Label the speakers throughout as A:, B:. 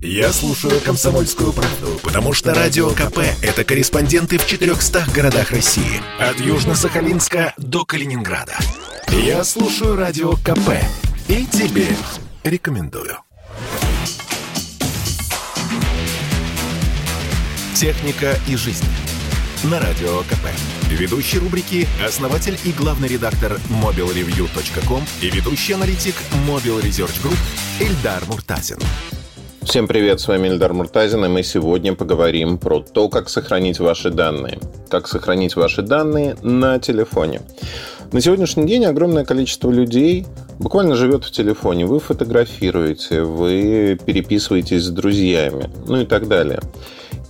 A: Я слушаю «Комсомольскую правду», потому что «Радио КП» — это корреспонденты в 400 городах России. От Южно-Сахалинска до Калининграда. Я слушаю «Радио КП» и тебе рекомендую. «Техника и жизнь» на Радио КП. Ведущий рубрики – основатель и главный редактор mobilreview.com и ведущий аналитик Mobile Research Group Эльдар Муртазин.
B: Всем привет, с вами Эльдар Муртазин, и мы сегодня поговорим про то, как сохранить ваши данные. Как сохранить ваши данные на телефоне. На сегодняшний день огромное количество людей буквально живет в телефоне. Вы фотографируете, вы переписываетесь с друзьями, ну и так далее.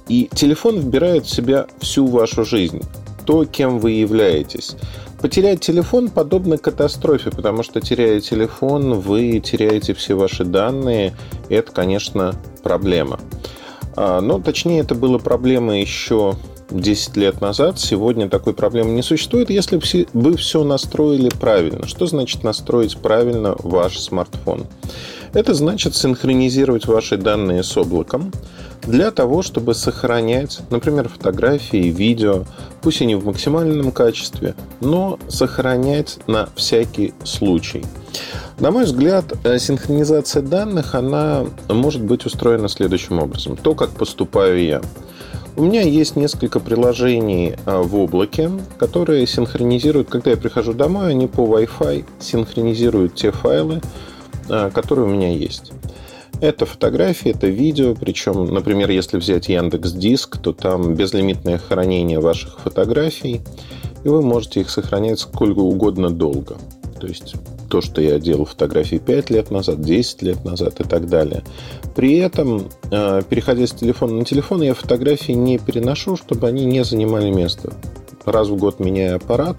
B: И телефон вбирает в себя всю вашу жизнь, то, кем вы являетесь. Потерять телефон подобно катастрофе, потому что теряя телефон, вы теряете все ваши данные. И это, конечно, проблема. А, но точнее, это было проблема еще 10 лет назад. Сегодня такой проблемы не существует, если вы все настроили правильно. Что значит настроить правильно ваш смартфон? Это значит синхронизировать ваши данные с облаком для того, чтобы сохранять, например, фотографии, видео, пусть и не в максимальном качестве, но сохранять на всякий случай. На мой взгляд, э, синхронизация данных, она может быть устроена следующим образом. То, как поступаю я. У меня есть несколько приложений э, в облаке, которые синхронизируют, когда я прихожу домой, они по Wi-Fi синхронизируют те файлы, которые у меня есть. Это фотографии, это видео, причем, например, если взять Яндекс Диск, то там безлимитное хранение ваших фотографий, и вы можете их сохранять сколько угодно долго. То есть то, что я делал фотографии 5 лет назад, 10 лет назад и так далее. При этом, э, переходя с телефона на телефон, я фотографии не переношу, чтобы они не занимали место. Раз в год меняя аппарат,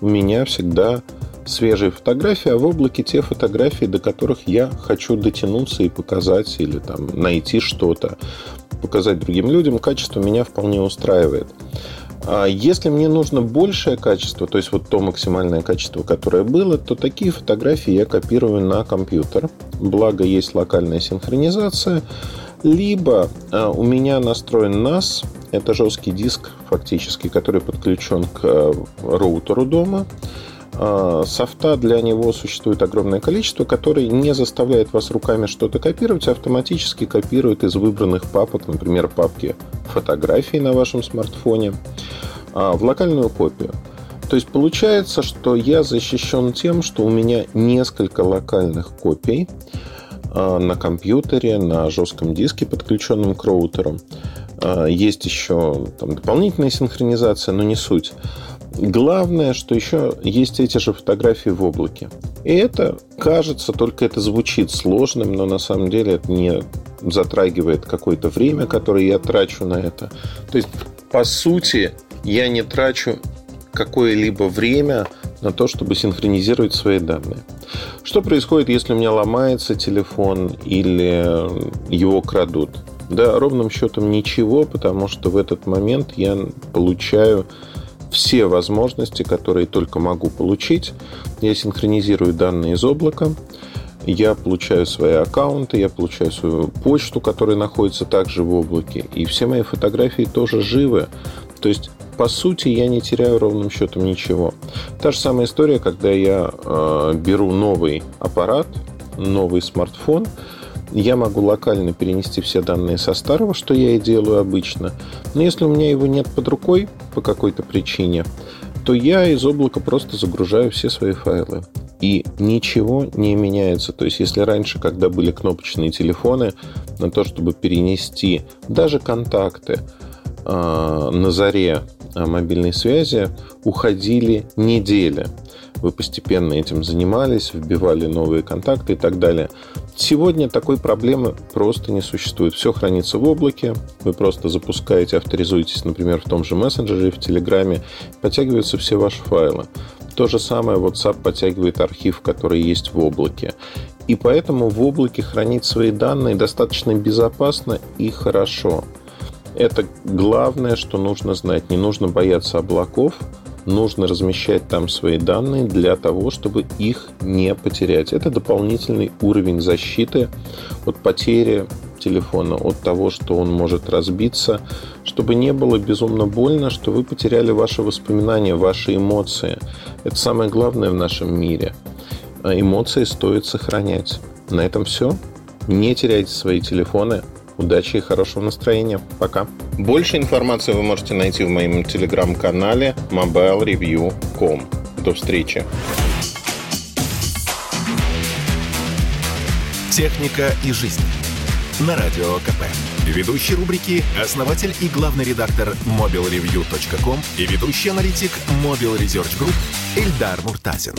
B: у меня всегда свежие фотографии, а в облаке те фотографии, до которых я хочу дотянуться и показать, или там найти что-то, показать другим людям. Качество меня вполне устраивает. А если мне нужно большее качество, то есть вот то максимальное качество, которое было, то такие фотографии я копирую на компьютер. Благо есть локальная синхронизация. Либо а, у меня настроен NAS, это жесткий диск фактически, который подключен к э, роутеру дома. А, софта для него существует огромное количество, который не заставляет вас руками что-то копировать, а автоматически копирует из выбранных папок, например, папки фотографий на вашем смартфоне, а, в локальную копию. То есть получается, что я защищен тем, что у меня несколько локальных копий а, на компьютере, на жестком диске, подключенном к роутеру. Есть еще там, дополнительная синхронизация, но не суть. Главное, что еще есть эти же фотографии в облаке. И это кажется, только это звучит сложным, но на самом деле это не затрагивает какое-то время, которое я трачу на это. То есть, по сути, я не трачу какое-либо время на то, чтобы синхронизировать свои данные. Что происходит, если у меня ломается телефон или его крадут? Да, ровным счетом ничего, потому что в этот момент я получаю все возможности, которые только могу получить. Я синхронизирую данные из облака, я получаю свои аккаунты, я получаю свою почту, которая находится также в облаке, и все мои фотографии тоже живы. То есть, по сути, я не теряю ровным счетом ничего. Та же самая история, когда я э, беру новый аппарат, новый смартфон, я могу локально перенести все данные со старого, что я и делаю обычно. Но если у меня его нет под рукой по какой-то причине, то я из облака просто загружаю все свои файлы. И ничего не меняется. То есть, если раньше, когда были кнопочные телефоны, на то, чтобы перенести даже контакты э, на заре мобильной связи, уходили недели. Вы постепенно этим занимались, вбивали новые контакты и так далее. Сегодня такой проблемы просто не существует. Все хранится в облаке. Вы просто запускаете, авторизуетесь, например, в том же мессенджере, в Телеграме. Подтягиваются все ваши файлы. То же самое WhatsApp подтягивает архив, который есть в облаке. И поэтому в облаке хранить свои данные достаточно безопасно и хорошо. Это главное, что нужно знать. Не нужно бояться облаков, нужно размещать там свои данные для того, чтобы их не потерять. Это дополнительный уровень защиты от потери телефона от того, что он может разбиться, чтобы не было безумно больно, что вы потеряли ваши воспоминания, ваши эмоции. Это самое главное в нашем мире. Эмоции стоит сохранять. На этом все. Не теряйте свои телефоны. Удачи и хорошего настроения. Пока. Больше информации вы можете найти в моем телеграм-канале mobilereview.com. До встречи.
A: Техника и жизнь. На радио КП. Ведущий рубрики – основатель и главный редактор mobilereview.com и ведущий аналитик Mobile Research Group Эльдар Муртазин.